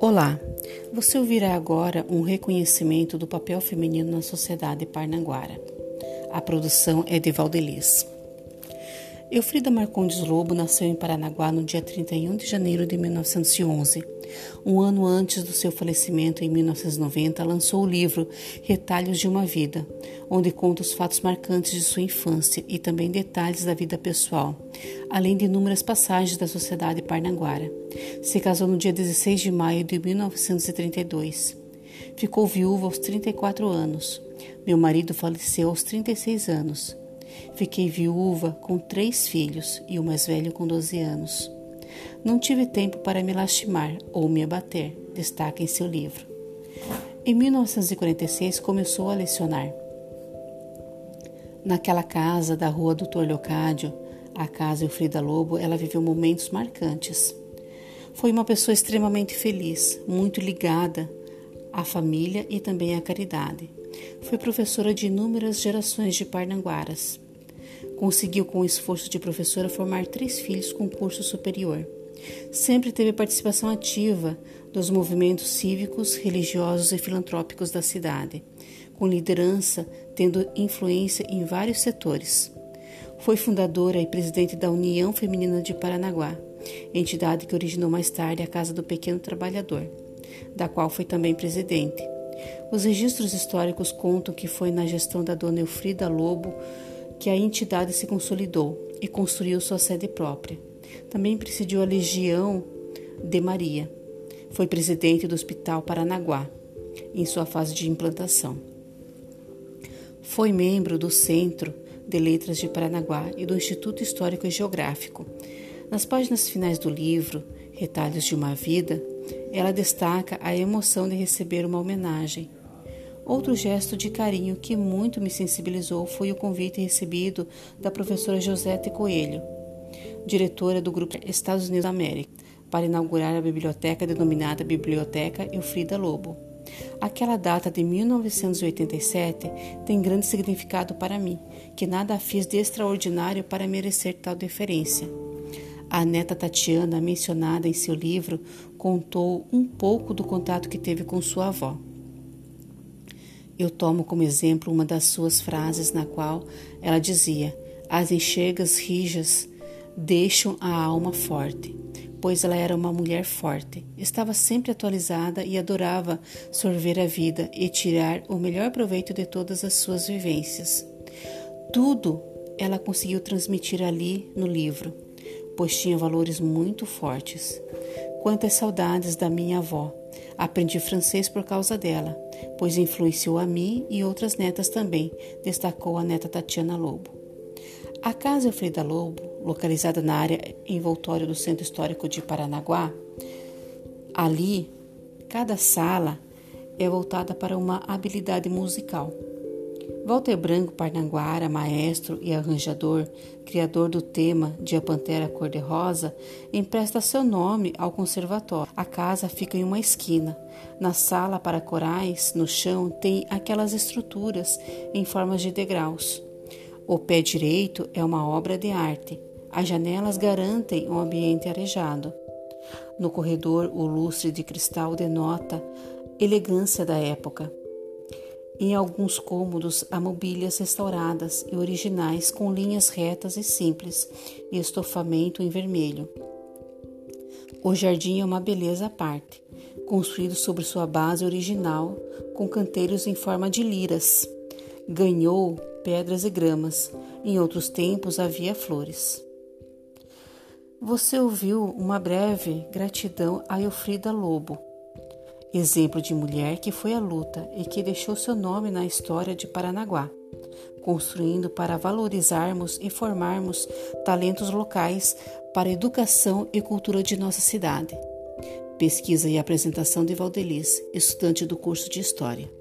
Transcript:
Olá, você ouvirá agora um reconhecimento do papel feminino na sociedade parnaguara. A produção é de Valdeliz. Eufrida Marcondes Lobo nasceu em Paranaguá no dia 31 de janeiro de 1911. Um ano antes do seu falecimento, em 1990, lançou o livro Retalhos de uma Vida, onde conta os fatos marcantes de sua infância e também detalhes da vida pessoal, além de inúmeras passagens da sociedade parnaguara. Se casou no dia 16 de maio de 1932. Ficou viúva aos 34 anos. Meu marido faleceu aos 36 anos. Fiquei viúva com três filhos e o mais velho com 12 anos. Não tive tempo para me lastimar ou me abater, destaca em seu livro. Em 1946 começou a lecionar. Naquela casa da rua Doutor Leocádio, a casa Elfrida Lobo, ela viveu momentos marcantes. Foi uma pessoa extremamente feliz, muito ligada à família e também à caridade. Foi professora de inúmeras gerações de parnanguaras. Conseguiu, com o esforço de professora, formar três filhos com curso superior. Sempre teve participação ativa dos movimentos cívicos, religiosos e filantrópicos da cidade, com liderança tendo influência em vários setores. Foi fundadora e presidente da União Feminina de Paranaguá, entidade que originou mais tarde a Casa do Pequeno Trabalhador, da qual foi também presidente. Os registros históricos contam que foi na gestão da dona Elfrida Lobo que a entidade se consolidou e construiu sua sede própria. Também presidiu a Legião de Maria. Foi presidente do Hospital Paranaguá, em sua fase de implantação. Foi membro do Centro de Letras de Paranaguá e do Instituto Histórico e Geográfico. Nas páginas finais do livro, Retalhos de uma Vida, ela destaca a emoção de receber uma homenagem Outro gesto de carinho que muito me sensibilizou foi o convite recebido da professora Josete Coelho, diretora do Grupo Estados Unidos da América, para inaugurar a biblioteca denominada Biblioteca Elfrida Lobo. Aquela data de 1987 tem grande significado para mim, que nada fiz de extraordinário para merecer tal deferência. A neta Tatiana, mencionada em seu livro, contou um pouco do contato que teve com sua avó. Eu tomo como exemplo uma das suas frases, na qual ela dizia: As enxergas rijas deixam a alma forte, pois ela era uma mulher forte. Estava sempre atualizada e adorava sorver a vida e tirar o melhor proveito de todas as suas vivências. Tudo ela conseguiu transmitir ali no livro, pois tinha valores muito fortes. Quantas saudades da minha avó! Aprendi francês por causa dela pois influenciou a mim e outras netas também, destacou a neta Tatiana Lobo. A Casa Elfrida Lobo, localizada na área envoltória do Centro Histórico de Paranaguá, ali, cada sala é voltada para uma habilidade musical. Walter Branco Parnaguara, maestro e arranjador, criador do tema de A Pantera Cor-de-Rosa, empresta seu nome ao conservatório. A casa fica em uma esquina. Na sala para corais, no chão, tem aquelas estruturas em formas de degraus. O pé direito é uma obra de arte. As janelas garantem um ambiente arejado. No corredor, o lustre de cristal denota elegância da época. Em alguns cômodos há mobílias restauradas e originais com linhas retas e simples e estofamento em vermelho. O jardim é uma beleza à parte, construído sobre sua base original com canteiros em forma de liras. Ganhou pedras e gramas. Em outros tempos havia flores. Você ouviu uma breve gratidão a Eufrida Lobo, exemplo de mulher que foi à luta e que deixou seu nome na história de Paranaguá, construindo para valorizarmos e formarmos talentos locais para a educação e cultura de nossa cidade. Pesquisa e apresentação de Valdeliz, estudante do curso de História.